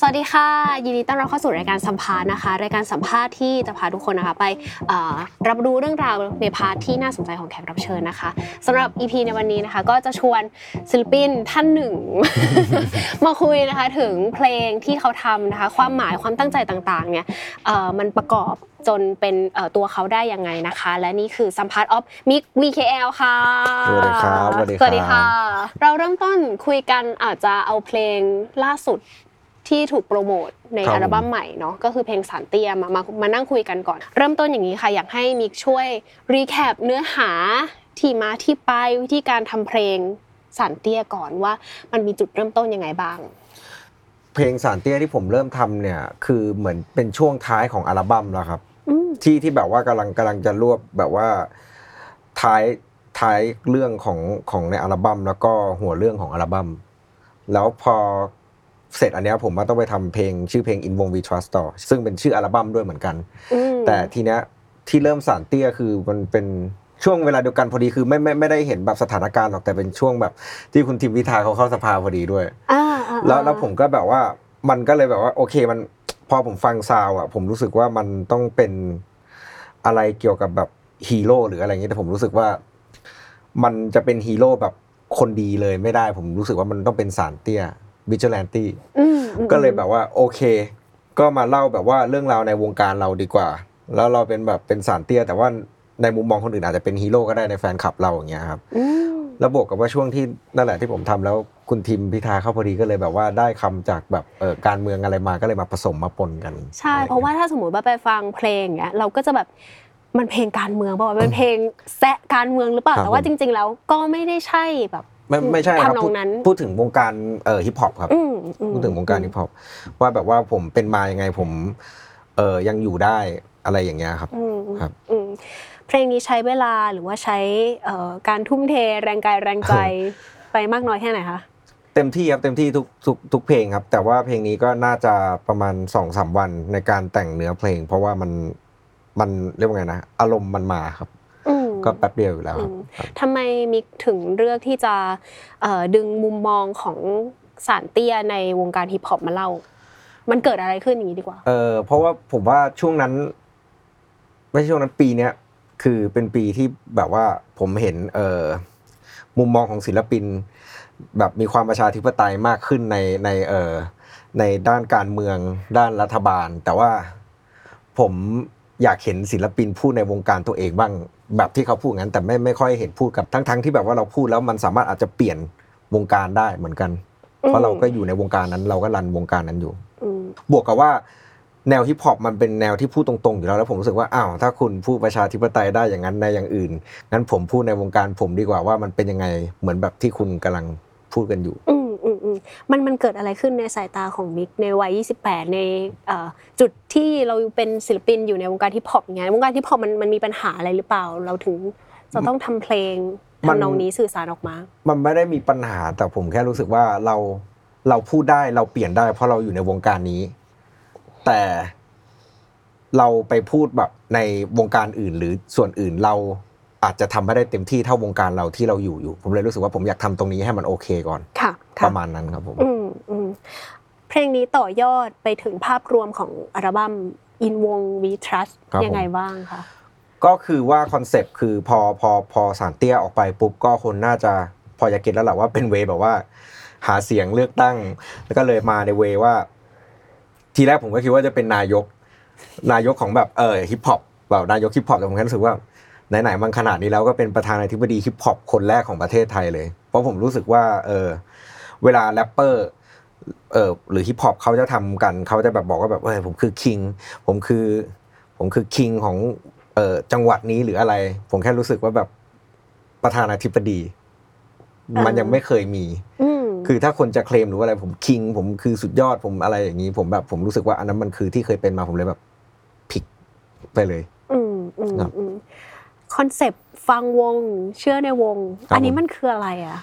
สวัสดีค่ะ ยินดีต้อนรับเข้าสู่รายการสัมภาษณ์นะคะ รายการสัมภาษณ์ที่จะพาทุกคนนะคะไปเอ่อรับรู้เรื่องราวในพาร์ทที่น่าสนใจของแขกรับเชิญนะคะสำหรับ EP ในวันนี้นะคะก็จะชวนศิลปินท่านหนึ่ง มาคุยนะคะถึงเพลงที่เขาทำนะคะ ความหมายความตั้งใจต่างๆเนี่ยเอ่อมันประกอบจนเป็นเอ่อตัวเขาได้ยังไงนะคะ และนี่คือสัมภาษณ์ออฟมิก VKL ค่ะสวัสดีครับสวัสดีครับสวัสดีค่ะ เราเริ่มต้นคุยกันอาจจะเอาเพลงล่าสุด ที่ถูกโปรโมทในครับอัลบั้มใหม่เนาะก็คือเพลงสารเตี้ยมามามานั่งคุยกันก่อน เริ่มต้นอย่างนี้ค่ะ อยากให้มิกช่วยรีแคปเนื้อหาที่มาที่ไปวิธีการทำเพลงสารเตี้ยก่อนว่ามันมีจุดเริ่มต้นยังไงบ้าง เพลงสารเตี้ยที่ผมเริ่มทำเนี่ยคือเหมือนเป็นช่วงท้ายของอัลบั้มแล้วครับอืมที่ที่แบบว่ากำลังกำลังจะรวบแบบว่าท้ายท้ายเรื่องของของในอัลบั้มแล้วก็หัวเรื่องของอัลบั้มแล้วพอ เสร็จอันเนี้ยผมก็ต้องไปทำเพลงชื่อเพลง In Wong We Trust ต่อ ซึ่งเป็นชื่ออัลบั้มด้วยเหมือนกัน อืมแต่ทีเนี้ยที่เริ่มสารเตี้ยคือมันเป็นช่วงเวลาเดียวกันพอดีคือไม่ไม่ไม่ได้เห็นแบบสถานการณ์หรอกแต่เป็นช่วงแบบ ที่คุณทิมพิธาเขาเข้าสภาพอดีด้วย อ่าอ่าแล้วแล้วผมก็แบบว่ามันก็เลยแบบว่าโอเคมันพอผมฟังซาวอะผมรู้สึกว่ามันต้องเป็นอะไรเกี่ยวกับแบบฮีโร่หรืออะไรเงี้ยแต่ผมรู้สึกว่า มันจะเป็นฮีโร่แบบคนดีเลยไม่ได้ ผมรู้สึกว่ามันต้องเป็นสารเตี้ย บิจแลนตี้อืมอืมก็เลยแบบว่าโอเค ก็มาเล่าแบบว่าเรื่องราวในวงการเราดีกว่า แล้วเราเป็นแบบเป็นสารเตี้ย แต่ว่าในมุมมองคนอื่นอาจจะเป็นฮีโร่ก็ได้ในแฟนคลับเราอย่างเงี้ยครับอืมแล้วบวกกับว่าช่วงที่นั่นแหละที่ผมทำแล้วคุณทิมพิธาเข้าพอดีก็เลยแบบว่าได้คำจากแบบเออการเมืองอะไรมาก็เลยมาผสมมาปนกัน ใช่ เพราะว่าถ้าสมมติว่าไปฟังเพลงเนี้ยเราก็จะแบบมันเพลงการเมืองเปล่าวะมันเพลงแซะการเมืองหรือเปล่าครับแต่ว่าผมจริง ๆ แล้วก็ไม่ได้ใช่แบบ ไม่ไม่ใช่ครับทำนอพูงดนั้นพูดถึงวงการเออฮิปฮอปครับ อืมอืมพูดถึงวงการฮิปฮอปว่าแบบว่าผมเป็นมายังไงผมเออยังอยู่ได้อะไรอย่างเงี้ยครับ อืมครับ อืมเพลงนี้ใช้เวลาหรือว่าใช้เอ่อการทุ่มเทแรงกายแรงใจไปมากน้อยแค่ไหนคะเต็มที่ครับเต็มที่ทุกทุกทุกเพลงครับ แต่ว่าเพลงนี้ก็น่าจะประมาณสองสามวันในการแต่งเนื้อเพลง เพราะว่ามันมันเรียกว่าไงนะ อารมณ์มันมาครับอืม ก็แป๊บเดียวอยู่แล้วครับอืมทำไมมิกถึงเลือกที่จะเอ่อดึงมุมมองของสารเตี้ยในวงการฮิปฮอปมาเล่า มันเกิดอะไรขึ้นอย่างนี้ดีกว่า เออเพราะว่าผมว่าช่วงนั้น ไม่ใช่ช่วงนั้นปีเนี้ยคือเป็นปีที่แบบว่าผมเห็นเออมุมมองของศิลปิน แบบมีความประชาธิปไตยมากขึ้นในในเออในด้านการเมืองด้านรัฐบาล แต่ว่าผมอยากเห็นศิลปินพูดในวงการตัวเองบ้าง แบบที่เขาพูดงั้น แต่ไม่ไม่ค่อยเห็นพูดกับทั้งทั้งที่แบบว่าเราพูดแล้วมันสามารถอาจจะเปลี่ยนวงการได้เหมือนกัน เพราะเราก็อยู่ในวงการนั้น เราก็รันวงการนั้นอยู่อืมบวกกับว่าแนวฮิปฮอปมันเป็นแนวที่พูดตรงๆอยู่แล้วแล้วผมรู้สึกว่าอ้าวถ้าคุณพูดประชาธิปไตยได้อย่างนั้นในอย่างอื่นงั้นผมพูดในวงการผมดีกว่าว่ามันเป็นยังไงเหมือนแบบที่คุณกำลังพูดกันอยู่อื มอืมอืมมันมันเกิดอะไรขึ้นในสายตาของมิกในวัย 28 ในเอ่อจุดที่เราเป็นศิลปินอยู่ในวงการฮิปฮอปอย่างเงี้ยวงการฮิปฮอปมันมันมีปัญหาอะไรหรือเปล่า เราถึงจะต้องทำเพลงมันทำนองนี้สื่อสารออกมา มันไม่ได้มีปัญหาแต่ผมแค่รู้สึกว่าเราเราพูดได้เราเปลี่ยนได้ เพราะเราอยู่ในวงการนี้ แต่เราไปพูดแบบในวงการอื่นหรือส่วนอื่นเรา อาจจะทำไม่ได้เต็มที่เท่าวงการเราที่เราอยู่อยู่ ผมเลยรู้สึกว่าผมอยากทำตรงนี้ให้มันโอเคก่อนค่ะปค่ะระมาณนั้นครับผมอืมอืมเพลงนี้ต่อยอดไปถึงภาพรวมของอัลบั้ม In Wong We Trust ครับผมยังไงบ้างคะก็คือว่าคอนเซปต์คือพอพอพอศาลเตี้ยออกไปปุ๊บก็คนน่าจะพอจะ get แล้วแหละว่าเป็น way แบบว่า หาเสียงเลือกตั้ง แล้วก็เลยมาใน way ว่า ทีแรกผมก็คิดว่าจะเป็นนายก นายกของแบบเออฮิปฮอปแบบนายกฮิปฮอปแต่ผมแค่รู้สึกว่า ไหนๆมันขนาดนี้แล้วก็เป็นประธานาธิบดีฮิปฮอปคนแรกของประเทศไทยเลย เพราะผมรู้สึกว่าเออเวลาแรปเปอร์เออหรือฮิปฮอปเขาจะทำกันเขาจะแบบบอกว่าแบบเออผมคือ king ผมคือผมคือ king ของเออจังหวัดนี้หรืออะไร ผมแค่รู้สึกว่าแบบประธานาธิบดีอ่ามัมันยังไม่เคยมีอืมคือถ้าคนจะเคลมหรือว่าอะไรผม king ผมคือสุดยอดผมอะไรอย่างนี้ ผมแบบผมรู้สึกว่าอันนั้นมันคือที่เคยเป็นมาผมเลยแบบผิดไปเลย อืมอืม ครับอืมคอนเซปต์ฟังวง เชื่อในวงครับอันนี้ผมมันคืออะไรอะ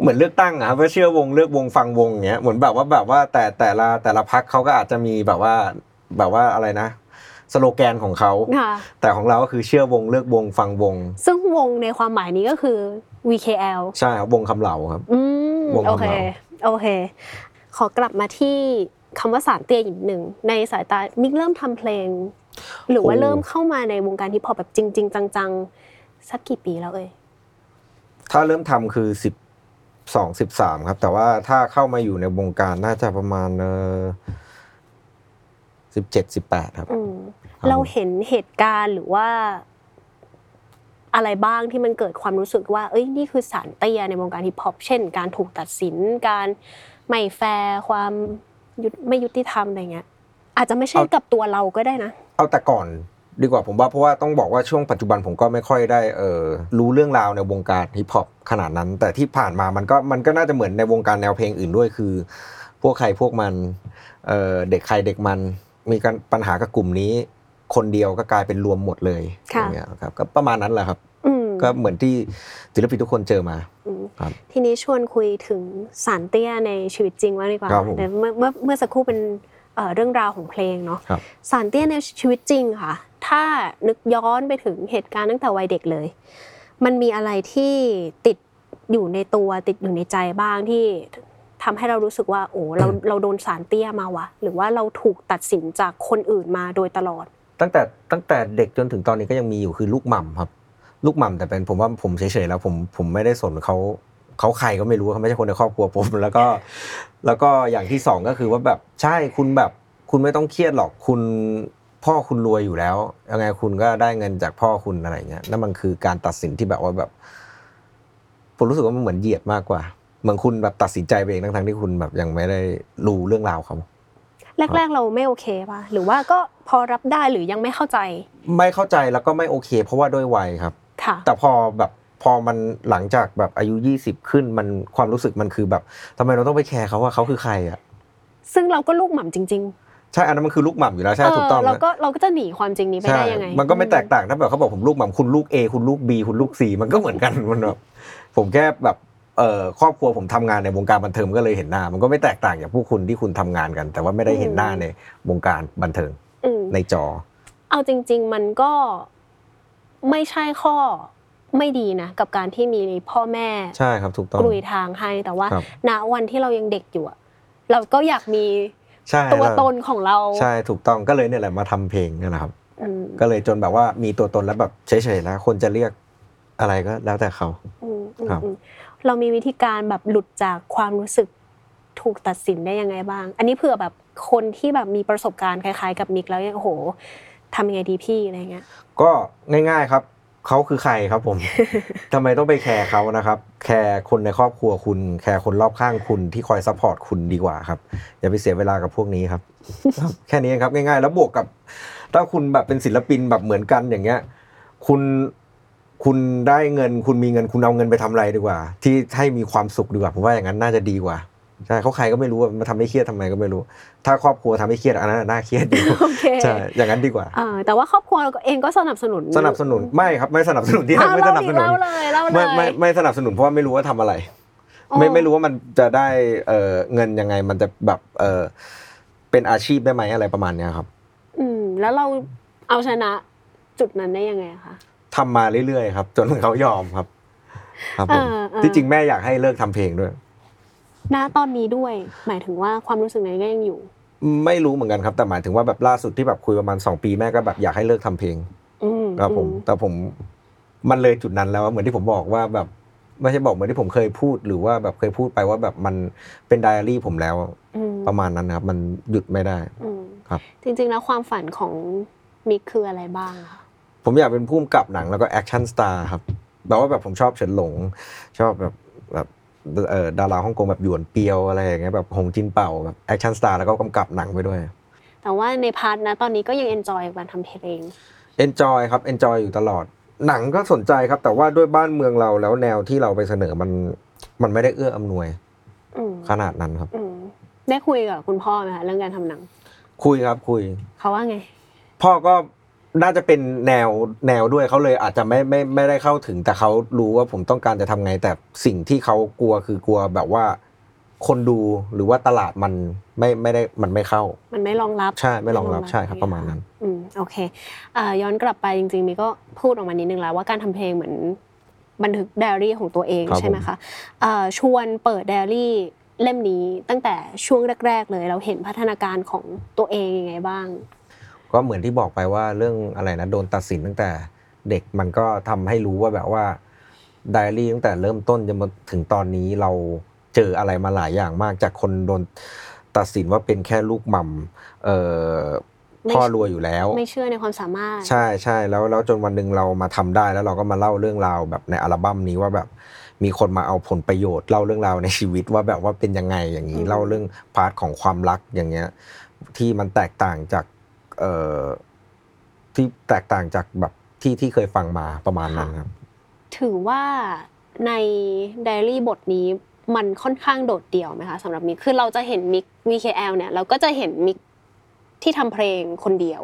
เหมือนเลือกตั้งอะครับว่าเชื่อวงเลือกวงฟังวงอย่างเงี้ยเหมือนแบบว่าแบบว่าแต่แต่ละแต่ละพักเขาก็อาจจะมีแบบว่าแบบว่าอะไรนะ สโลแกนของเขาค่ะแต่ของเราก็คือเชื่อวงเลือกวงฟังวง ซึ่งวงในความหมายนี้ก็คือ VKL ใช่ครับวงคำเหล่าครับอืมวงโอของเคเราโอเค ขอกลับมาที่คำว่าสารเตี้ยอีกหนึ่งในสายตามิกเริ่มทำเพลง หรือว่าเริ่มเข้ามาในวงการฮิปฮอปแบบจริง ๆ จังๆ สักกี่ปีแล้วเอ่ยถ้าเริ่มทำคือสิบสองสิบสามครับ แต่ว่าถ้าเข้ามาอยู่ในวงการน่าจะประมาณเออสิบเจ็ดสิบแปดครับอืมครับเราเห็นเหตุการณ์หรือว่า อะไรบ้างที่มันเกิดความรู้สึกว่า เอ้ยนี่คือศาลเตี้ยในวงการฮิปฮอปเช่น การถูกตัดสินการไม่แฟร์ความยุติไม่ยุติธรรมอะไรเงี้ยอาจจะไม่ใช่กับตัวเราก็ได้นะ เอาแต่ก่อนดีกว่าผมว่าเพราะว่าต้องบอกว่าช่วงปัจจุบันผมก็ไม่ค่อยได้เออรู้เรื่องราวในวงการฮิปฮอปขนาดนั้น แต่ที่ผ่านมามันก็มันก็น่าจะเหมือนในวงการแนวเพลงอื่นด้วยคือ พวกใครพวกมันเออเด็กใครเด็กมันมีการปัญหากับกลุ่มนี้ คนเดียวก็กลายเป็นรวมหมดเลยค่ะอย่างเงี้ยครับก็ประมาณนั้นแหละครับอืมก็เหมือนที่ศิลปินทุกคนเจอมาอืมครับทีนี้ชวนคุยถึงสารเตี้ยในชีวิตจริงว่างดีกว่าครับผมแต่เมื่อเมื่อเมื่อสักครู่เป็น เอ่อเรื่องราวของเพลงเนาะครับสารเตี้ยในชีวิตจริงค่ะ ถ้านึกย้อนไปถึงเหตุการณ์ตั้งแต่วัยเด็กเลย มันมีอะไรที่ติดอยู่ในตัวติดอยู่ในใจบ้างที่ทำให้เรารู้สึกว่า โอ้เราเราโดนสารเตี้ยมาวะหรือว่าเราถูกตัดสินจากคนอื่นมาโดยตลอด ตั้งแต่ตั้งแต่เด็กจนถึงตอนนี้ก็ยังมีอยู่คือลูกหม่ำครับ ลูกหม่ำแต่เป็นผมว่าผมเฉยๆแล้วผมผมไม่ได้สนเขา เขาใครก็ไม่รู้เขาไม่ใช่คนในครอบครัวผมแล้วก็แล้วก็อย่างที่สองก็คือว่าแบบใช่คุณแบบคุณไม่ต้องเครียดหรอกคุณพ่อคุณรวยอยู่แล้วยังไงคุณก็ได้เงินจากพ่อคุณอะไรเงี้ยนั่นมันคือการตัดสินที่แบบว่าแบบผมรู้สึกว่ามันเหมือนเหยียดมากกว่าเหมือนคุณแบบตัดสินใจไปเองทั้งๆที่คุณแบบยังไม่ได้รู้เรื่องราวเขาแรกๆเราไม่โอเคป่ะหรือว่าก็พอรับได้หรือยังไม่เข้าใจ ไม่เข้าใจแล้วก็ไม่โอเค เพราะว่าด้วยวัยครับค่ะแต่พอแบบ พอมันหลังจากแบบอายุ 20 ขึ้นมันความรู้สึกมันคือแบบทำไมเราต้องไปแคร์เขาว่าเขาคือใครอะซึ่งเราก็ลูกหม่ำจริงใช่อันนั้นมันคือลูกหม่ำอยู่แล้วใช่เออถูกต้องเรานะก็เราก็จะหนีความจริงนี้ไปใช่ได้ยังไง มันก็ไม่แตกต่างถ้าแบบเขาบอกผมลูกหม่ำคุณลูก A คุณลูก B คุณลูก C มันก็เหมือนกันมันแบบผมแค่แบบเอ่อครอบครัวผมทำงานในวงการบันเทิงก็เลยเห็นหน้า มันก็ไม่แตกต่างจากพวกคุณที่คุณทำงานกัน แต่ว่าไม่ได้เห็นหน้าในวงการบันเทิงอืมในจอ เอาจริง ๆ มันก็ไม่ใช่ข้อ ไม่ดีนะกับการที่มีพ่อแม่ใช่ครับถูกต้องกลุยทางให้แต่ว่าครับณวันที่เรายังเด็กอยู่อะเราก็อยากมีใช่ตัวแล้วตนของเราใช่ถูกต้องก็เลยเนี่ยแหละมาทำเพลงนี่แหละครับอืมก็เลยจนแบบว่ามีตัวตนแล้วแบบเฉยๆแล้ว คนจะเรียกอะไรก็แล้วแต่เขาอืมอืมครับอืมเรามีวิธีการแบบหลุดจากความรู้สึกถูกตัดสินได้ยังไงบ้าง อันนี้เผื่อแบบคนที่แบบมีประสบการณ์คล้าย ๆ กับมิกแล้วเนี่ยโอ้โหทำยังไงดีพี่อะไรเงี้ย ก็ง่าย ๆครับ เขาคือใครครับผมทำไมต้องไป care เขานะครับ care คนในครอบครัวคุณ care คนรอบข้างคุณที่คอย support คุณดีกว่าครับ อย่าไปเสียเวลากับพวกนี้ครับครับแค่นี้เองครับง่าย ๆ แล้วบวกกับ ถ้าคุณแบบเป็นศิลปินแบบเหมือนกันอย่างเงี้ย คุณคุณได้เงิน คุณมีเงินคุณเอาเงินไปทำอะไรดีกว่า ที่ให้มีความสุขดีกว่าผมว่าอย่างนั้นน่าจะดีกว่า ใช่เขาใครก็ไม่รู้ว่ามาทำให้เครียดทำไมก็ไม่รู้ ถ้าครอบครัวทำให้เครียดอันนั้นน่าเครียดดีโอเคใช่อย่างนั้นดีกว่าเออแต่ว่าครอบครัวเราเองก็สนับสนุน สนับสนุนไม่ครับไม่สนับสนุนที่อะไม่สเล่านับดิสนุนเล่าเลยเล่าเลไม่ยไม่ไม่สนับสนุนเพราะว่าไม่รู้ว่าทำอะไรอ๋อไม่ไม่รู้ว่ามันจะได้เออเงินยังไงมันจะแบบเออเป็นอาชีพได้ไหมอะไรประมาณเนี้ยครับ อืมแล้วเราเอาชนะจุดนั้นได้ยังไงอะคะทำมาเรื่อยๆครับ จนเขายอมครับ ครับผมเออเออที่จริงแม่อยากให้เลิกทำเพลงด้วย ณตอนนี้ด้วย หมายถึงว่าความรู้สึกนั้นก็ยังอยู่ ไม่รู้เหมือนกันครับ แต่หมายถึงว่าแบบล่าสุดที่แบบคุยประมาณสองปีแม่ก็แบบอยากให้เลิกทำเพลงอืมครับผมอืแต่ผมมันเลยจุดนั้นแล้วอะเหมือนที่ผมบอกว่าแบบไม่ใช่บอกเหมือนที่ผมเคยพูดหรือว่าแบบเคยพูดไปว่าแบบมันเป็นไดอารี่ผมแล้วอืมประมาณนั้นนะครับ มันหยุดไม่ได้อืมครับ จริง ๆ แล้วความฝันของมิกคืออะไรบ้างคะผมอยากเป็นผู้กำกับหนังแล้วก็ action star ครับแบบว่าแบบผมชอบเฉินหลง ชอบแบบแบบเอ่อ ดาราฮ่องกงแบบหยวนเปียวอะไรอย่างเงี้ยแบบหงจินเป่าแบบ action star แล้วก็กำกับหนังไปด้วย แต่ว่าใน part นะตอนนี้ก็ยัง enjoy กับการทำเพลง Enjoy ครับ Enjoy อยู่ตลอด หนังก็สนใจครับ แต่ว่าด้วยบ้านเมืองเราแล้วแนวที่เราไปเสนอมันมันไม่ได้เอื้ออำนวยอืมขนาดนั้นครับอืมได้คุยกับคุณพ่อไหมคะเรื่องการทำหนัง คุยครับคุย เขาว่าไง พ่อก็ น่าจะเป็นแนวแนวด้วยเขาเลยอาจจะไม่ไม่ไม่ได้เข้าถึง แต่เขารู้ว่าผมต้องการจะทำไง แต่สิ่งที่เขากลัวคือกลัวแบบว่า คนดูหรือว่าตลาดมันไม่ไม่ได้มันไม่เข้า มันไม่รองรับใช่ไม่รองรับใช่ครับประมาณนั้น อืมโอเคเอ่อย้อนกลับไปจริง ๆ มีก็พูดออกมานิดนึงแล้วว่าการทำเพลงเหมือนบันทึกไดอารี่ของตัวเองครับใช่ไหมคะเอ่อชวนเปิดไดอารี่เล่มนี้ตั้งแต่ช่วงแรก ๆ เลยเราเห็นพัฒนาการของตัวเองยังไงบ้าง ก็เหมือนที่บอกไปว่าเรื่องอะไรนะโดนตัดสินตั้งแต่เด็กมันก็ทำให้รู้ว่าแบบว่าไดอารี่ตั้งแต่เริ่มต้นจนมาถึงตอนนี้เราเจออะไรมาหลายอย่างมากจากคนโดนตัดสินว่าเป็นแค่ลูกหม่ำเอ่อไม่พ่อรวยอยู่แล้ว ไม่เชื่อในความสามารถ ใช่ใช่แล้วแล้วจนวันหนึ่งเรามาทำได้แล้วเราก็มาเล่าเรื่องราวแบบในอัลบั้มนี้ว่าแบบมีคนมาเอาผลประโยชน์เล่าเรื่องราวในชีวิตว่าแบบว่าเป็นยังไงอย่างนี้อืมเล่าเรื่อง part ของความรักอย่างเงี้ยที่มันแตกต่างจากเอ่อ ที่แตกต่างจากแบบที่ที่เคยฟังมาประมาณนั้นครับ ถือว่าในไดอารี่บทนี้มันค่อนข้างโดดเดี่ยวไหมคะสำหรับมิกคือเราจะเห็นมิก VKL เนี่ยเราก็จะเห็นมิกที่ทำเพลงคนเดียว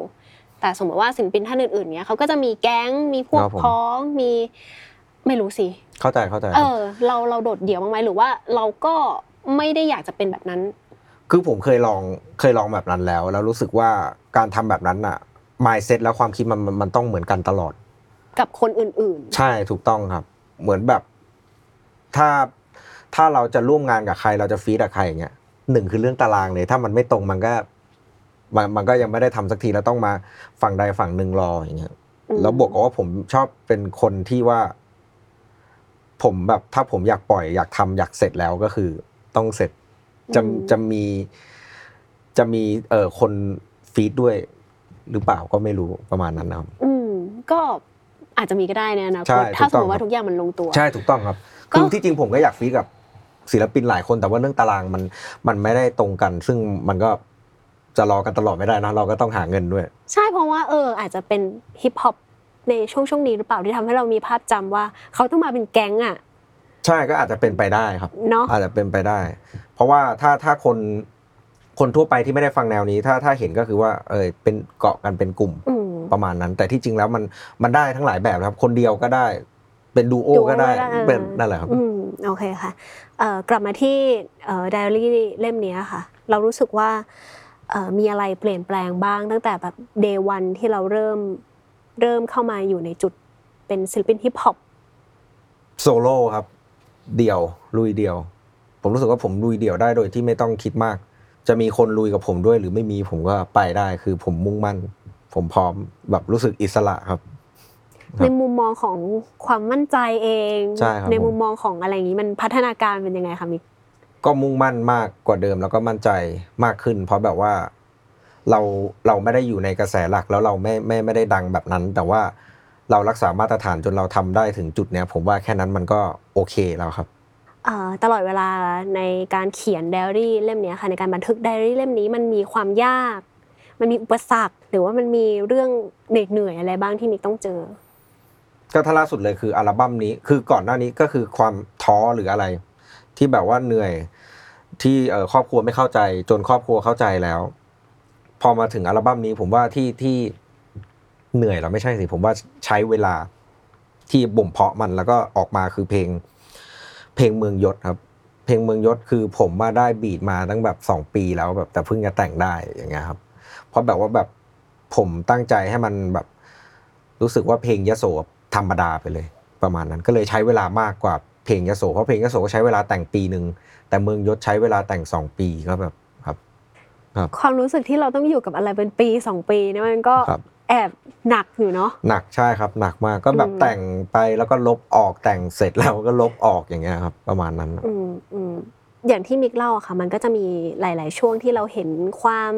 แต่สมมติว่าศิลปินท่านอื่นๆเนี่ยเขาก็จะมีแก๊งมีพวกครับผมพ้องมีไม่รู้สิเข้าใจเข้าใจ เออ เราเราโดดเดี่ยวบ้างไหมหรือว่าเราก็ไม่ได้อยากจะเป็นแบบนั้น คือผมเคยลองเคยลองแบบนั้นแล้ว แล้วรู้สึกว่าการทำแบบนั้นอะ mindset แล้วความคิดมันมันมันต้องเหมือนกันตลอด กับคนอื่นใช่ถูกต้องครับ เหมือนแบบถ้าถ้าเราจะร่วมงานกับใครเราจะฟีดกับใครอย่างเงี้ยหนึ่งคือเรื่องตารางเลย ถ้ามันไม่ตรงมันก็ มันมันก็ยังไม่ได้ทำสักทีแล้วต้องมาฝั่งใดฝั่งหนึ่งรออย่างเงี้ยอืมแล้วบวกกับว่าผมชอบเป็นคนที่ว่า ผมแบบถ้าผมอยากปล่อยอยากทำอยากเสร็จแล้วก็คือต้องเสร็จ จะจะมีจะมีเอ่อคนฟีดด้วยหรือเปล่าก็ไม่รู้ประมาณนั้นนะครับๆอืมก็อาจจะมีก็ได้ในอนาใช่คตถ้าถูกสต้มองมติว่าครับทุกอย่างมันลงตัว ใช่ถูกต้องครับก็คือที่จริงผมก็อยากฟีดกับศิลปินหลายคนแต่ว่าเรื่องตารางมันมันไม่ได้ตรงกัน ซึ่งมันก็จะรอกันตลอดไม่ได้นะเราก็ต้องหาเงินด้วย ใช่เพราะว่าเอออาจจะเป็นฮิปฮอปในช่วงช่วงนี้หรือเปล่าที่ทำให้เรามีภาพจำว่า เขาต้องมาเป็นแก๊งอะใช่ก็อาจจะเป็นไปได้ครับเนาะอาจจะเป็นไปได้ เพราะว่าถ้าถ้าคนคนทั่วไปที่ไม่ได้ฟังแนวนี้ ถ้าถ้าเห็นก็คือว่า เออเป็นเกาะกันเป็นกลุ่มอืมประมาณนั้น แต่ที่จริงแล้วมันมันได้ทั้งหลายแบบนะครับ คนเดียวก็ได้ เป็นดูโอดูโอก็ได้ก็ได้เป็นนั่นแหละครับอืมโอเคค่ะเอ่อกลับมาที่เอ่อไดอารี่เล่มเนี้ยค่ะ เรารู้สึกว่าเอ่อมีอะไรเปลี่ยนแปลงบ้าง ตั้งแต่แบบเดวันที่เราเริ่มเริ่มเข้ามาอยู่ในจุดเป็นศิลปินฮิปฮอปโซโล่ครับ เดี่ยวลุยเดี่ยว ผมรู้สึกว่าผมลุยเดี่ยวได้โดยที่ไม่ต้องคิดมาก จะมีคนลุยกับผมด้วยหรือไม่มีผมก็ไปได้คือผมมุ่งมั่น ผมพร้อมแบบรู้สึกอิสระครับครับในมุมมองของความมั่นใจเองใช่ครับในผมมุมมองของอะไรอย่างนี้มันพัฒนาการเป็นยังไงคะมิกก็มุ่งมั่นมากกว่าเดิมแล้วก็มั่นใจมากขึ้น เพราะแบบว่าเราเราไม่ได้อยู่ในกระแสหลักแล้วเราไม่ไม่ไม่ได้ดังแบบนั้น แต่ว่าเรารักษามาตรฐานจนเราทำได้ถึงจุดเนี้ยผมว่าแค่นั้นมันก็โอเคแล้วครับเอ่อ ตลอดเวลาในการเขียนไดอารี่เล่มนี้ค่ะในการบันทึกไดอารี่เล่มนี้มันมีความยาก มันมีอุปสรรค หรือว่ามันมีเรื่องเหน็ดเหนื่อยอะไรบ้างที่มิกต้องเจอ ก็ถ้าล่าสุดเลยคืออัลบั้มนี้คือก่อนหน้านี้ก็คือความท้อหรืออะไร ที่แบบว่าเหนื่อยที่ครอบครัวไม่เข้าใจ จนครอบครัวเข้าใจแล้ว พอมาถึงอัลบั้มนี้ผมว่าที่ที่เหนื่อยเราไม่ใช่สิผมว่าใช้เวลาที่บ่มเพาะมันแล้วก็ออกมาคือเพลง เพลงเมืองยศครับ เพลงเมืองยศคือผมมาได้บีดมาตั้งแบบสองปีแล้วแบบแต่เพิ่งจะแต่งได้อย่างเงี้ยครับเพราะแบบว่าแบบผมตั้งใจให้มันแบบรู้สึกว่าเพลงยโสธรรมดาไปเลย ประมาณนั้นก็เลยใช้เวลามากกว่าเพลงยโสเพราะเพลงยโสก็ใช้เวลาแต่งปีหนึ่งแต่เมืองยศใช้เวลาแต่งสองปีก็แบบครับความรู้สึกที่เราต้องอยู่กับอะไรเป็นปีสองปีเนี่ยมันก็ครับ แอบหนักอยู่เนาะหนักใช่ครับหนักมากก็แบบอืมแต่งไปแล้วก็ลบออกแต่งเสร็จแล้วก็ลบออกอย่างเงี้ยครับ ประมาณนั้นอืมอืมอย่างที่มิกเล่าอะค่ะ มันก็จะมีหลาย ๆ ช่วงที่เราเห็นความ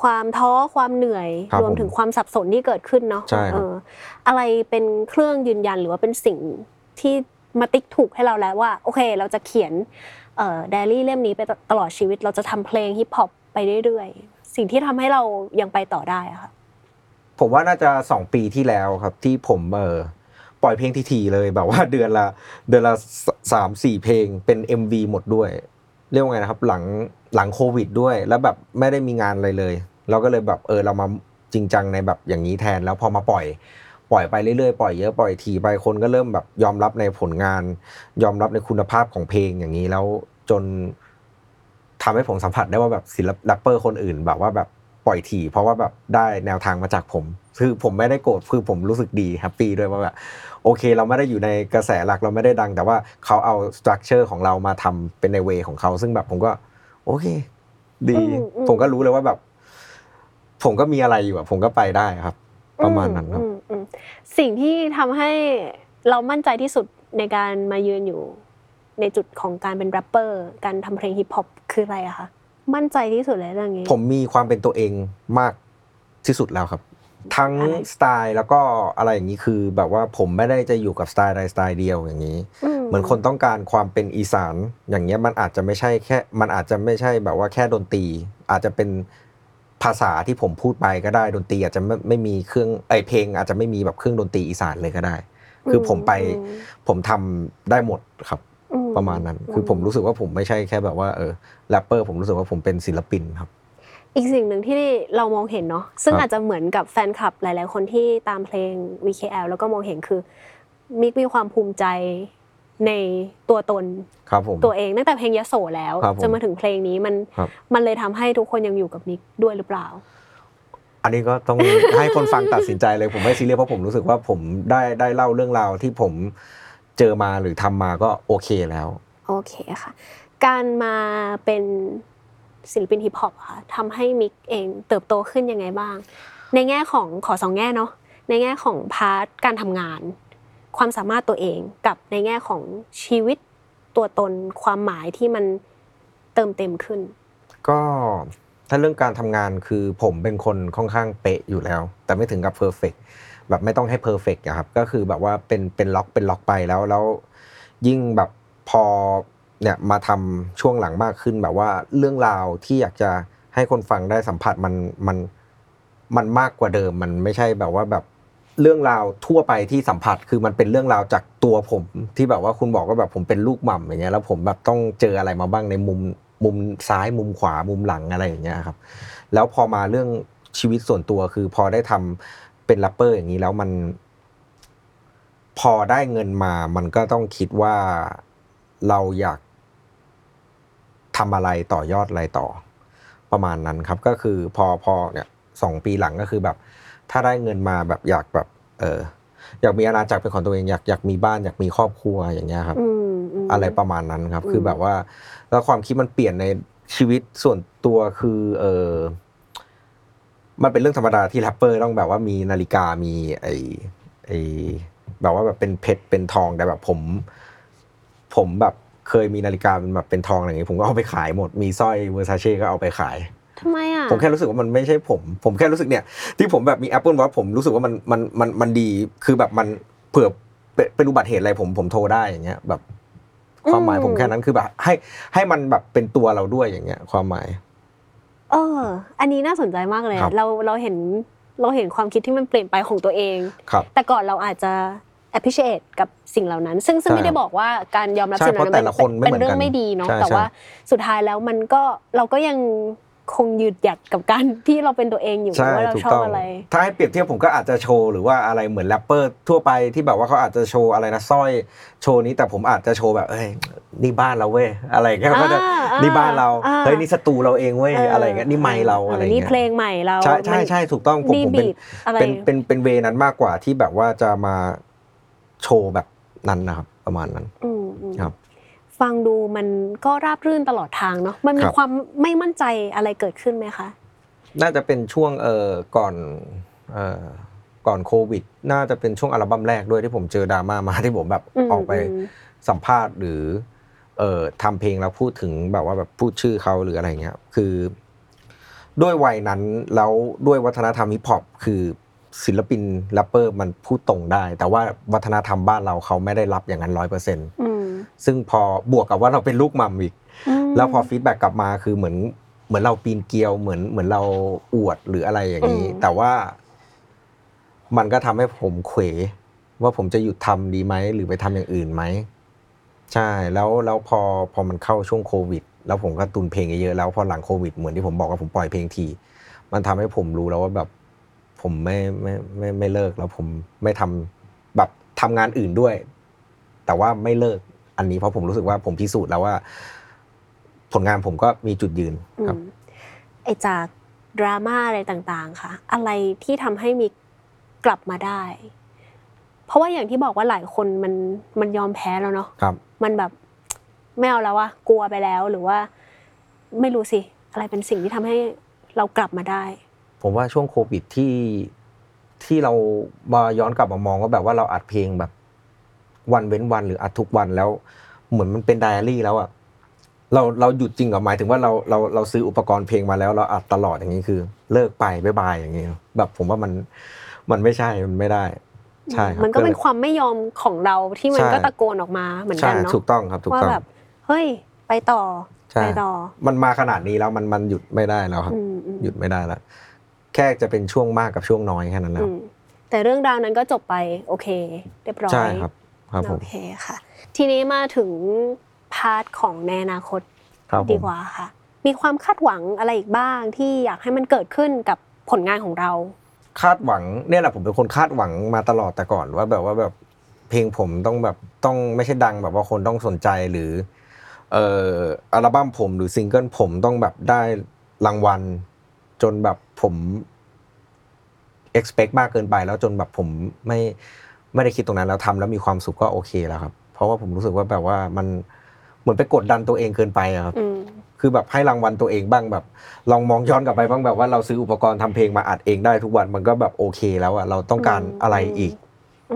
ความท้อความเหนื่อยครับรวมถึงความสับสนที่เกิดขึ้นเนาะใช่ครับเอออะไรเป็นเครื่องยืนยันหรือว่าเป็นสิ่งที่มาติ๊กถูกให้เราแล้วว่า โอเค เราจะเขียนเอ่อไดอารี่เล่มนี้ไปตลอดชีวิต เราจะทำเพลงฮิปฮอปไปเรื่อยๆ สิ่งที่ทำให้เรายังไปต่อได้อะค่ะ ผมว่าน่าจะสองปีที่แล้วครับที่ผมเออปล่อยเพลงทีๆเลยแบบว่าเดือนละเดือนละสามสี่เพลงเป็น MV หมดด้วย เรียกว่าไงนะครับหลังหลังโควิดด้วย แล้วแบบไม่ได้มีงานอะไรเลย เราก็เลยแบบเออเรามาจริงจังในแบบอย่างนี้แทนแล้วพอมาปล่อยปล่อยไปเรื่อยๆปล่อยเยอะปล่อยทีไปคนก็เริ่มแบบยอมรับในผลงาน ยอมรับในคุณภาพของเพลงอย่างนี้แล้วจนทำให้ผมสัมผัสได้ว่าแบบศิลปแรปเปอร์คนอื่นแบบว่าแบบ ปล่อยทีเพราะว่าแบบได้แนวทางมาจากผม คือผมไม่ได้โกรธคือผมรู้สึกดี happy ด้วยว่าแบบโอเค เราไม่ได้อยู่ในกระแสหลักเราไม่ได้ดัง แต่ว่าเขาเอา structure ของเรามาทำเป็นใน way ของเขา ซึ่งแบบผมก็ โอเค ดีอืมอืมผมก็รู้เลยว่าแบบ ผมก็มีอะไรอยู่อะผมก็ไปได้ครับ ประมาณนั้นครับอืมอืมสิ่งที่ทำให้เรามั่นใจที่สุดในการมายืนอยู่ในจุดของการเป็นแรปเปอร์ การทำเพลงฮิปฮอปคืออะไรอะคะ มั่นใจที่สุดเลยเรื่องนี้ ผมมีความเป็นตัวเองมากที่สุดแล้วครับ ทั้งอะไรสไตล์แล้วก็อะไรอย่างนี้คือ แบบว่าผมไม่ได้จะอยู่กับสไตล์ใดสไตล์เดียวอย่างนี้ เหมือนคนต้องการความเป็นอีสานอย่างเงี้ยมันอาจจะไม่ใช่แค่มันอาจจะไม่ใช่แบบว่าแค่ดนตรี อาจจะเป็นภาษาที่ผมพูดไปก็ได้ดนตรีอาจจะไม่ไม่มีเครื่องไอยเพลง อาจจะไม่มีแบบเครื่องดนตรีอีสานเลยก็ได้ คือผมไปอืมผมทำได้หมดครับอื ประมาณนั้น คือผมรู้สึกว่าผมไม่ใช่แค่แบบว่าเออแรปเปอร์ผมรู้สึกว่าผมเป็นศิลปินครับ อีกสิ่งหนึ่งที่เรามองเห็นเนาะซึ่งครับอาจจะเหมือนกับแฟนคลับหลาย ๆ คนที่ตามเพลง VKL แล้วก็มองเห็นคือมิกมีความภูมิใจในตัวตนครับผมตัวเองตั้งแต่เพลงยโสแล้วครับผมจนมาถึงเพลงนี้มันครับมันเลยทำให้ทุกคนยังอยู่กับมิกด้วยหรือเปล่า อันนี้ก็ต้องให้คนฟังตัดสินใจเลยผมไม่ซีเรียสเพราะผมรู้สึกว่าผมได้ได้เล่าเรื่องราวที่ผม เจอมาหรือทำมาก็โอเคแล้ว โอเคค่ะ การมาเป็นศิลปินฮิปฮอปอะค่ะทำให้มิกเองเติบโตขึ้นยังไงบ้าง ในแง่ของขอสองแง่เนาะในแง่ของ part การทำงาน ความสามารถตัวเองกับในแง่ของชีวิตตัวตนความหมายที่มันเติมเต็มขึ้น ก็ถ้าเรื่องการทำงานคือผมเป็นคนค่อนข้างเป๊ะอยู่แล้ว แต่ไม่ถึงกับ perfect แบบไม่ต้องให้เพอร์เฟกอะครับก็คือแบบว่าเป็นเป็นล็อกเป็นล็อกไปแล้วแล้วยิ่งแบบพอเนี่ยมาทำช่วงหลังมากขึ้นแบบว่าเรื่องราวที่อยากจะให้คนฟังได้สัมผัสมันมันมันมากกว่าเดิม มันไม่ใช่แบบว่าแบบเรื่องราวทั่วไปที่สัมผัสคือมันเป็นเรื่องราวจากตัวผม ที่แบบว่าคุณบอกว่าแบบผมเป็นลูกหม่ำอย่างเงี้ยแล้วผมแบบต้องเจออะไรมาบ้างในมุมมุมซ้ายมุมขวามุมหลังอะไรอย่างเงี้ยครับ แล้วพอมาเรื่องชีวิตส่วนตัวคือพอได้ทำ เป็นแรปเปอร์อย่างนี้แล้วมัน พอได้เงินมา มันก็ต้องคิดว่าเราอยากทำอะไรต่อยอดอะไรต่อ ประมาณนั้นครับ ก็คือพอพอเนี่ยสองปีหลังก็คือแบบ ถ้าได้เงินมาแบบอยากแบบ เอออยากมีอาณาจักรเป็นของตัวเองอยากอยากมีบ้านอยากมีครอบครัวอย่างเงี้ยครับอืมมอะไรประมาณนั้นครับอืมคือแบบว่า แล้วความคิดมันเปลี่ยนในชีวิตส่วนตัวคือ เออ มันเป็นเรื่องธรรมดาที่แรปเปอร์ต้องแบบว่ามีนาฬิกามีไอไอแบบว่าแบบเป็นเพชรเป็นทองแต่แบบผม ผมแบบเคยมีนาฬิกาเป็นแบบเป็นทองอะไรอย่างงี้ผมก็เอาไปขายหมดมีสร้อยเวอร์ซาเช่ก็เอาไปขายทำไมอะผมแค่รู้สึกว่ามันไม่ใช่ผม ผมแค่รู้สึกเนี่ย ที่ผมแบบมี Apple Watch ผมรู้สึกว่ามันมันมันมันดีคือแบบมันเผื่อเป็นเป็นอุบัติเหตุอะไรผมผมโทรได้อย่างเงี้ยแบบความหมายผมแค่นั้นคือแบบให้ให้มันแบบเป็นตัวเราด้วยอย่างเงี้ย ความหมาย เออ อันนี้น่าสนใจมากเลย ครัอะบเราเราเห็นเราเห็นความคิดที่มันเปลี่ยนไปของตัวเอง ครับ แต่ก่อนเราอาจจะ appreciate กับสิ่งเหล่านั้น ซึ่งซึ่งใช่ไม่ได้บอกว่าการยอมรับใช่สิ่งเหล่าเพราะแต่นั้นละคนไม่เป็นเหมือนเรื่อกังนไม่ดีเนาะใช่แต่ใช่ ว่าสุดท้ายแล้วมันก็เราก็ยัง คงยืดหยัดกับการที่เราเป็นตัวเองอยู่ใช่ว่าเราถูกชอบต้องอะไร ถ้าให้เปรียบเทียบผมก็อาจจะโชว์หรือว่าอะไรเหมือนแรปเปอร์ทั่วไปที่แบบว่าเขาอาจจะโชว์อะไรนะสร้อยโชว์นี้แต่ผมอาจจะโชว์แบบเอ้ยนี่บ้านเราเว้ยอะไรอย่างเงี้ยอ่าก็จะอ่านี่บ้านเราอ่าเฮ้ยนี่สตูเราเองเว้ยอะไรอย่างเงี้ยนี่ไมค์เราอะไรอย่างนี่เงี้ยเพลงใหม่เราใช่ใช่ใช่ถูกต้องผมนี่ผมเป็น beat อะไรเป็นเป็นเป็น way นั้นมากกว่าที่แบบว่าจะมาโชว์แบบนั้นนะครับ ประมาณนั้นอืมอืมครับ ฟังดูมันก็ราบรื่นตลอดทางเนาะมันมีครับความไม่มั่นใจอะไรเกิดขึ้นไหมคะน่าจะเป็นช่วงเอ่อก่อนเอ่อก่อนโควิด น่าจะเป็นช่วงอัลบั้มแรกด้วยที่ผมเจอดราม่ามาที่ผมแบบอืมออกไปอืมสัมภาษณ์หรือเอ่อทำเพลงแล้วพูดถึงแบบว่าแบบพูดชื่อเขาหรืออะไรเงี้ยคือ ด้วยวัยนั้นแล้วด้วยวัฒนธรรมฮิปฮอปคือศิลปินแรปเปอร์มันพูดตรงได้ แต่ว่าวัฒนธรรมบ้านเราเขาไม่ได้รับอย่างนั้นร้อยเปอร์เซ็นต์อืม ซึ่งพอบวกกับว่าเราเป็นลูกมัมอีกมแล้วพอฟีดแบ็กกลับมาคือเหมือนเหมือนเราปีนเกลียวเหมือนเหมือนเราอวดหรืออะไรอย่างนี้อืมแต่ว่ามันก็ทำให้ผมเขวว่าผมจะหยุดทำดีไหมหรือไปทำอย่างอื่นไหมใช่แล้วแล้วพอพอมันเข้าช่วงโควิด แล้วผมก็ตุนเพลงเยอะๆแล้วพอหลังโควิดเหมือนที่ผมบอกว่าผมปล่อยเพลงที มันทำให้ผมรู้แล้วว่าแบบผมไม่ไม่ไม่ไม่เลิกแล้วผมไม่ทำแบบทำงานอื่นด้วย แต่ว่าไม่เลิก อันนี้เพราะผมรู้สึกว่าผมพิสูจน์แล้วว่า ผลงานผมก็มีจุดยืนอืครับมไอจากดราม่าอะไรต่างๆ ค่ะ อะไรที่ทำให้มิกกลับมาได้ เพราะว่าอย่างที่บอกว่าหลายคนมันมันยอมแพ้แล้วเนาะครับมันแบบไม่เอาแล้วอะกลัวไปแล้วหรือว่า ไม่รู้สิ อะไรเป็นสิ่งที่ทำให้เรากลับมาได้ ผมว่าช่วงโควิดที่ที่เรามาย้อนกลับมามองว่าแบบว่าเราอัดเพลงแบบ วันเว้นวันหรืออัดทุกวันแล้ว เหมือนมันเป็นไดอารี่แล้วอะเราเราหยุดจริงเหรอหมายถึงว่าเราเราเราซื้ออุปกรณ์เพลงมาแล้วเราอัดตลอดอย่างนี้คือ เลิกไปบายบายอย่างนี้แบบผมว่ามันมันไม่ใช่มันไม่ได้ใช่ครับมันก็เป็นลยความไม่ยอมของเราที่มันใช่ก็ตะโกนออกมาเหมือนใช่กันเนาะถูกต้องครับถูกว่าต้องแบบเฮ้ยไปต่อใช่ไปต่อ มันมาขนาดนี้แล้วมันมันหยุดไม่ได้แล้วครับอืมอืมหยุดไม่ได้แล้วแค่จะเป็นช่วงมากกับช่วงน้อยแค่นั้นแล้อืวมแต่เรื่องราวนั้นก็จบไปโอเค เรียบร้อยใช่ครับ ครับผโอมเคค่ะ ทีนี้มาถึง part ของในอนาคตครับผดีมกว่าค่ะ มีความคาดหวังอะไรอีกบ้างที่อยากให้มันเกิดขึ้นกับผลงานของเรา คาดหวังเนี่ยแหละผมเป็นคนคาดหวังมาตลอดแต่ก่อนว่าแบบว่าแบบเพลงผมต้องแบบต้องไม่ใช่ดังแบบว่าคนต้องสนใจหรือเอ่ออัลบั้มผมหรือซิงเกิลผมต้องแบบได้รางวัล จนแบบผม expect มากเกินไปแล้วจนแบบผมไม่ ไม่ได้คิดตรงนั้นแล้วทำแล้วมีความสุขก็โอเคแล้วครับ เพราะว่าผมรู้สึกว่าแบบว่ามันเหมือนไปกดดันตัวเองเกินไปอะครับอืมคือแบบให้รางวัลตัวเองบ้างแบบ ลองมองย้อนกลับไปบ้างแบบว่าเราซื้ออุปกรณ์ทำเพลงมาอัดเองได้ทุกวันมันก็แบบโอเคแล้วอะเราต้องการอืมอะไรอีก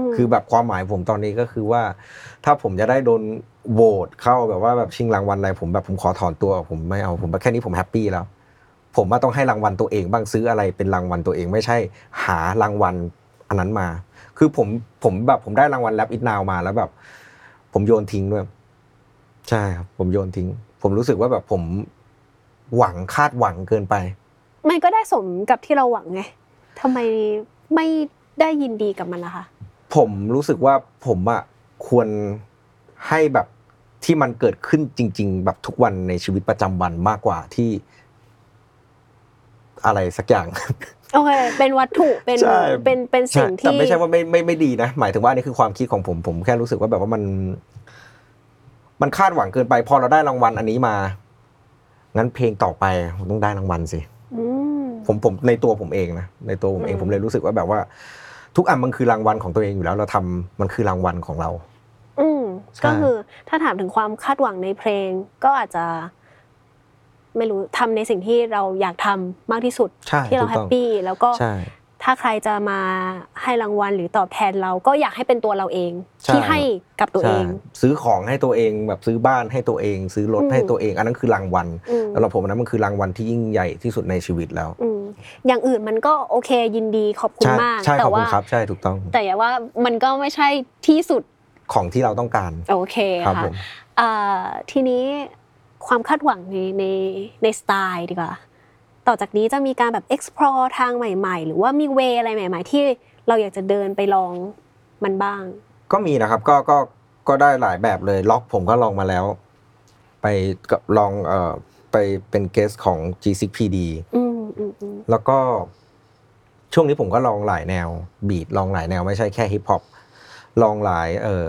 มคือแบบความหมายผมตอนนี้ก็คือว่า ถ้าผมจะได้โดนโหวตเข้าแบบว่าแบบชิงรางวัลอะไรผมแบบผมขอถอนตัวออกผมไม่เอาผมแค่นี้ผมแฮปปี้แล้ว ผมว่าต้องให้รางวัลตัวเองบ้างซื้ออะไรเป็นรางวัลตัวเองไม่ใช่ หารางวัลอันนั้นมา คือผมผมแบบผมได้รางวัลแรปอิทนาวมาแล้วแบบ ผมโยนทิ้งด้วย ใช่ครับผมโยนทิ้ง ผมรู้สึกว่าแบบผมหวังคาดหวังเกินไป มันก็ได้สมกับที่เราหวังไงทำไมไม่ได้ยินดีกับมันล่ะคะผมรู้สึกว่าผมอะควรให้แบบที่มันเกิดขึ้นจริง ๆ แบบทุกวันในชีวิตประจำวันมากกว่าที่ อะไรสักอย่าง โอเค เป็นวัตถุ เป็น ใช่ เป็น เป็นสิ่งแต่ที่ไม่ใช่ว่าไม่ไม่ไม่ดีนะ หมายถึงว่าอันนี้คือความคิดของผมผมแค่รู้สึกว่าแบบว่ามัน มันคาดหวังเกินไป พอเราได้รางวัลอันนี้มา งั้นเพลงต่อไปผมต้องได้รางวัลสิอืม ผมผมในตัวผมเองนะในตัวผมเองอืม ผมเลยรู้สึกว่าแบบว่า ทุกอันมันคือรางวัลของตัวเองอยู่แล้ว เราทำมันคือรางวัลของเรา อืม ใช่ ก็คือถ้าถามถึงความคาดหวังในเพลง ก็อาจจะ ไม่รู้ทำในสิ่งที่เราอยากทำมากที่สุดใช่ที่เราถูกแฮต้ปองปี้แล้วก็ใช่ถ้าใครจะมาให้รางวัลหรือตอบแทนเราก็อยากให้เป็นตัวเราเองใช่ที่ให้กับตัวเองใช่ซื้อของให้ตัวเองแบบซื้อบ้านให้ตัวเอง ซื้อรถอืมให้ตัวเอง อันนั้นคือรางวัลอืมสำหรับผมอันนั้นมันคือรางวัลที่ยิ่งใหญ่ที่สุดในชีวิตแล้วอืมอย่างอื่นมันก็โอเคยินดีขอบคุณใช่มากใช่ขแต่อบคุว่าณครับใช่ถูกต้อง แต่อย่าว่ามันก็ไม่ใช่ที่สุดของที่เราต้องการโอเคครับค่ะผมอ่าทีนี้ ความคาดหวังในในในสไตล์ดีกว่า ต่อจากนี้จะมีการแบบ explore ทางใหม่ ๆ หรือว่ามีเวอะไรใหม่ ๆ ที่เราอยากจะเดินไปลองมันบ้าง ก็มีนะครับก็ก็ก็ได้หลายแบบเลยร็อกผมก็ลองมาแล้ว ไปกับลองเอ่อไปเป็น guest ของ G6PD อืมอืมอืมแล้วก็ช่วงนี้ผมก็ลองหลายแนว beat ลองหลายแนว ไม่ใช่แค่ฮิปฮอปลองหลายเอ่อ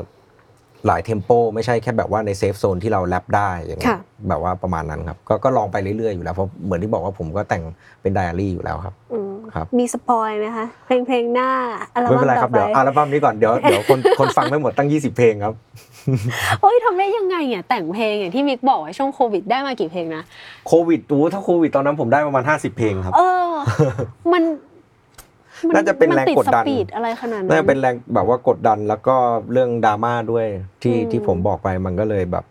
หลาย tempo ไม่ใช่แค่แบบว่าใน safe zone ที่เราแรปได้อย่างเงี้ยแบบว่าประมาณนั้นครับก็ก็ลองไปเรื่อยๆอยู่แล้วเพราะเหมือนที่บอกว่าผมก็แต่งเป็นไดอารี่อยู่แล้วครับอืมครับมีสปอยไหมคะเพลงเพลงหน้าอัลไม่บั้เป็นมไรคต่รัอบไปเดี๋ยวอัลบั้มนี้ก่อนเดี๋ยวเดี๋ยวคนคนฟังไม่หมดตั้ง 20 เพลงครับเฮ้ยทำได้ยังไงอะแต่งเพลงอย่างที่มิกบอกว่าช่วงโควิดได้มากี่เพลงนะโควิดอู้ถ้าโควิดตอนนั้นผมได้ประมาณ 50 เพลงครับ เออ มันมั น่าจะเป็นแรงมัติกดดันสปีดอะไรขนาดนั้นน่าจะเป็นแรงแบบว่ากดดันแล้วก็เรื่องดราม่าด้วยที่อืมที่ผมบอกไปมันก็เลยแบบ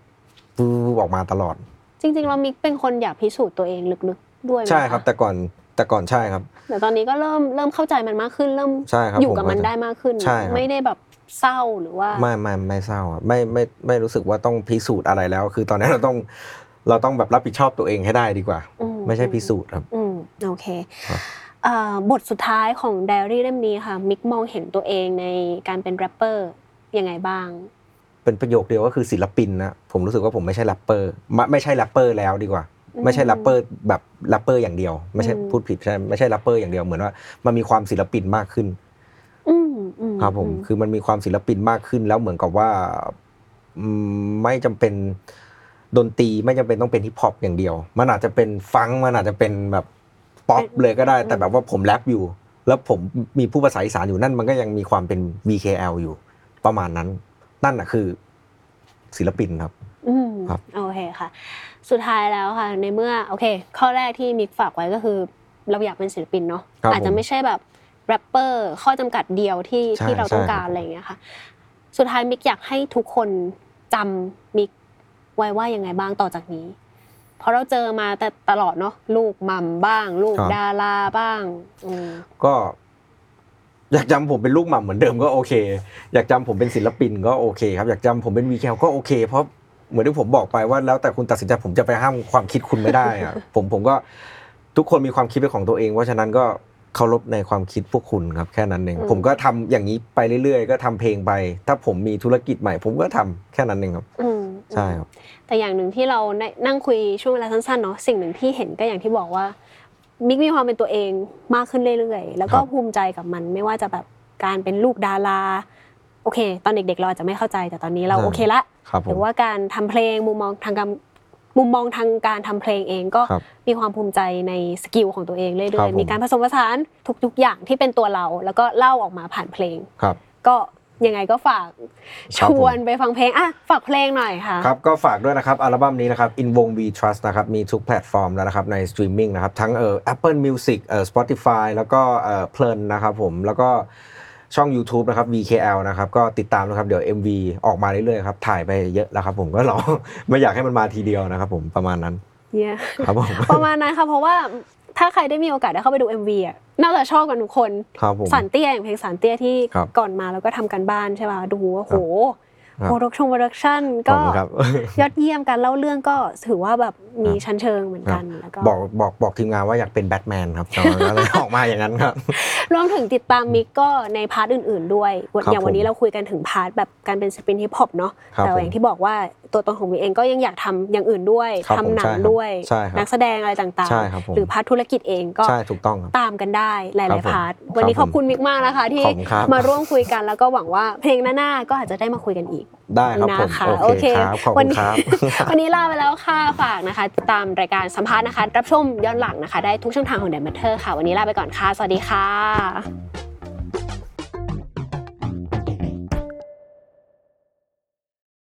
ปูออกมาตลอด จริง ๆ เรามิกเป็นคนอยากพิสูจน์ตัวเองลึกๆด้วยไหมะใช่ครับ แต่ก่อนแต่ก่อนใช่ครับแต่ตอนนี้ก็เริ่มเริ่มเข้าใจมันมากขึ้นเริ่มใช่ครับอยู่กับผมมันเข้าใจได้มากขึ้นใช่ครับไม่ได้แบบเศร้าหรือว่าไม่ไม่ไม่เศร้าอะไม่ไม่ไม่รู้สึกว่าต้องพิสูจน์อะไรแล้ว คือตอนนี้เราต้องเราต้องแบบรับผิดชอบตัวเองให้ได้ดีกว่าอืไม่ใช่พิสูจน์ครับอืมโอเคครั บเอ่อบทสุดท้ายของไดอารี่เล่มนี้ค่ะมิกมองเห็นตัวเองในการเป็นแรปเปอร์ยังไงบ้าง เป็นประโยคเดียวก็คือศิลปินนะผมรู้สึกว่าผมไม่ใช่แรปเปอร์ไม่ไม่ใช่แรปเปอร์แล้วดีกว่า ไม่ใช่แรปเปอร์แบบแรปเปอร์อย่างเดียว ไม่ใช่อืมพูดผิดใช่ไม่ใช่แรปเปอร์อย่างเดียวเหมือนว่ามันมีความศิลปินมากขึ้นอืมอืมครับผมอืคือมันมีความศิลปินมากขึ้นแล้วเหมือนกับว่าอืมไม่จำเป็นดนตรีไม่จำเป็นต้องเป็นฮิปฮอปอย่างเดียว มันอาจจะเป็นฟังก์มันอาจจะเป็นแบบ ป๊อปเลยก็ได้แต่แบบว่าผมแรปอยู่ แล้วผมมีผู้ภาษาอีสานอยู่นั่นมันก็ยังมีความเป็น VKL อยู่ ประมาณนั้น นั่นน่ะคือ ศิลปินครับอืมครับโอเคค่ะ สุดท้ายแล้วค่ะ ในเมื่อโอเค ข้อแรกที่มิกฝากไว้ก็คือ เราอยากเป็นศิลปินเนาะครับอาจจะไม่ใช่แบบแรปเปอร์ข้อจำกัดเดียวที่ใช่ที่เราต้องใช่การอะไรอย่างเงี้ยค่ะ สุดท้ายมิกอยากให้ทุกคนจำมิกไว้ว่ายังไงบ้างต่อจากนี้ เพราะเราเจอมาแต่ตลอดเนาะลูกหมัมบ้าง ลูกดาราบ้างอืมก็ อยากจำผมเป็นลูกหม่ำเหมือนเดิมก็โอเค อยากจำผมเป็นศิลปินก็โอเค ครับอยากจำผมเป็นวีแคลก็โอเค เพราะเหมือนที่ผมบอกไปว่า แล้วแต่คุณตัดสินใจผมจะไปห้ามความคิดคุณไม่ได้อะ ผมผมก็ทุกคนมีความคิดเป็นของตัวเองเพราะฉะนั้นก็เคารพในความคิดพวกคุณครับแค่นั้นเองอืมผมก็ทำอย่างนี้ไปเรื่อยๆ ก็ทำเพลงไป ถ้าผมมีธุรกิจใหม่ ผมก็ทำแค่นั้นเองครับ อืม ใช่ครับแต่อย่างหนึ่งที่เราได้นั่งคุยช่วงเวลาสั้นๆเนาะสิ่งหนึ่งที่เห็นก็อย่างที่บอกว่ามิกมีความเป็นตัวเองมากขึ้นเรื่อยๆ แล้วก็ครับภูมิใจกับมันไม่ว่าจะแบบการเป็นลูกดาราโอเค ตอนเด็กๆเราอาจจะไม่เข้าใจแต่ตอนนี้เราใช่โอเคละครับผหรืมอว่าการทำเพลงมุมมองทางการมุมมองทางการทำเพลงเองก็ครับมีความภูมิใจใน skill ของตัวเองเรื่ครัอยบผมๆมีการผสมผสานทุกๆอย่างที่เป็นตัวเรา แล้วก็เล่าออกมาผ่านเพลงครับก็ ยังไงก็ฝากคชรับผม วนไปฟังเพลงอะฝากเพลงหน่อยค่ะ ครับก็ฝากด้วยนะครับ อัลบั้มนี้นะครับ In Wong We Trust นะครับ มีทุกแพลตฟอร์มแล้วนะครับในสตรีมมิ่งนะครับ ทั้งเอ่อ Apple Music เอ่อ Spotify แล้วก็เอ่อเพลินนะครับผม แล้วก็ช่อง YouTube นะครับ VKL นะครับ ก็ติดตามนะครับ เดี๋ยว MV ออกมาเรื่อยๆครับ ถ่ายไปเยอะแล้วครับผมก็รอ ไม่อยากให้มันมาทีเดียวนะครับผมประมาณนั้น เนี่ย ครับผม ประมาณนั้นค่ะเพราะว่า ถ้าใครได้มีโอกาสได้เข้าไปดู MV อะน่าจะชอบกันทุกคนครับผม ศาลเตี้ยอย่างเพลงศาลเตี้ยที่ครับก่อนมาแล้วก็ทำการบ้านใช่ป่ะดูว่าโหครับ production production ขอก็บคุณครับ ยอดเยี่ยมการเล่าเรื่องก็ถือว่าแบบมีครับชั้นเชิงเหมือนกันแล้วก็บอกบอกบอกทีมงานว่าอยากเป็นแบทแมนครับตอนนั้นก็เลยออกมาอย่างนั้นครับ รวมถึงติดตามมิกก็ในพาร์ทอื่น ๆ ด้วย ครับอย่างวันนี้ผมเราคุยกันถึงพาร์ทแบบการเป็นสปินฮิปฮอปเนาะครับแต่ผม อย่างที่บอกว่าตัวตนของมิกเองก็ยังอยากทำอย่างอื่นด้วย ครับทำผมหนัใช่งครับด้วย ใช่ครับนักแสดงอะไรต่างใช่ครับผมหรือพาร์ทธุรกิจเองก็ใช่ถูกต้องครับ ตามกันได้หครัลายบผมๆพาร์ทวันนี้คขรับอบคุณมิกมากนะคะ ที่ขอบคุณครับ มาร่วมคุยกันแล้วก็หวังว่าเพลงหน้าๆก็อาจจะได้มาคุยกันอีก ได้ครับผมนะคะโอเคครับขอบวัคุณนี้ ครับ วันนี้ลาไปแล้วค่ะฝากนะคะติดตามรายการสัมภาษณ์นะคะ รับชมย้อนหลังนะคะ ได้ทุกช่องทางของ d ดม m เ t อร์ค่ะ วันนี้ลาไปก่อนค่ะ สวัสดีค่ะ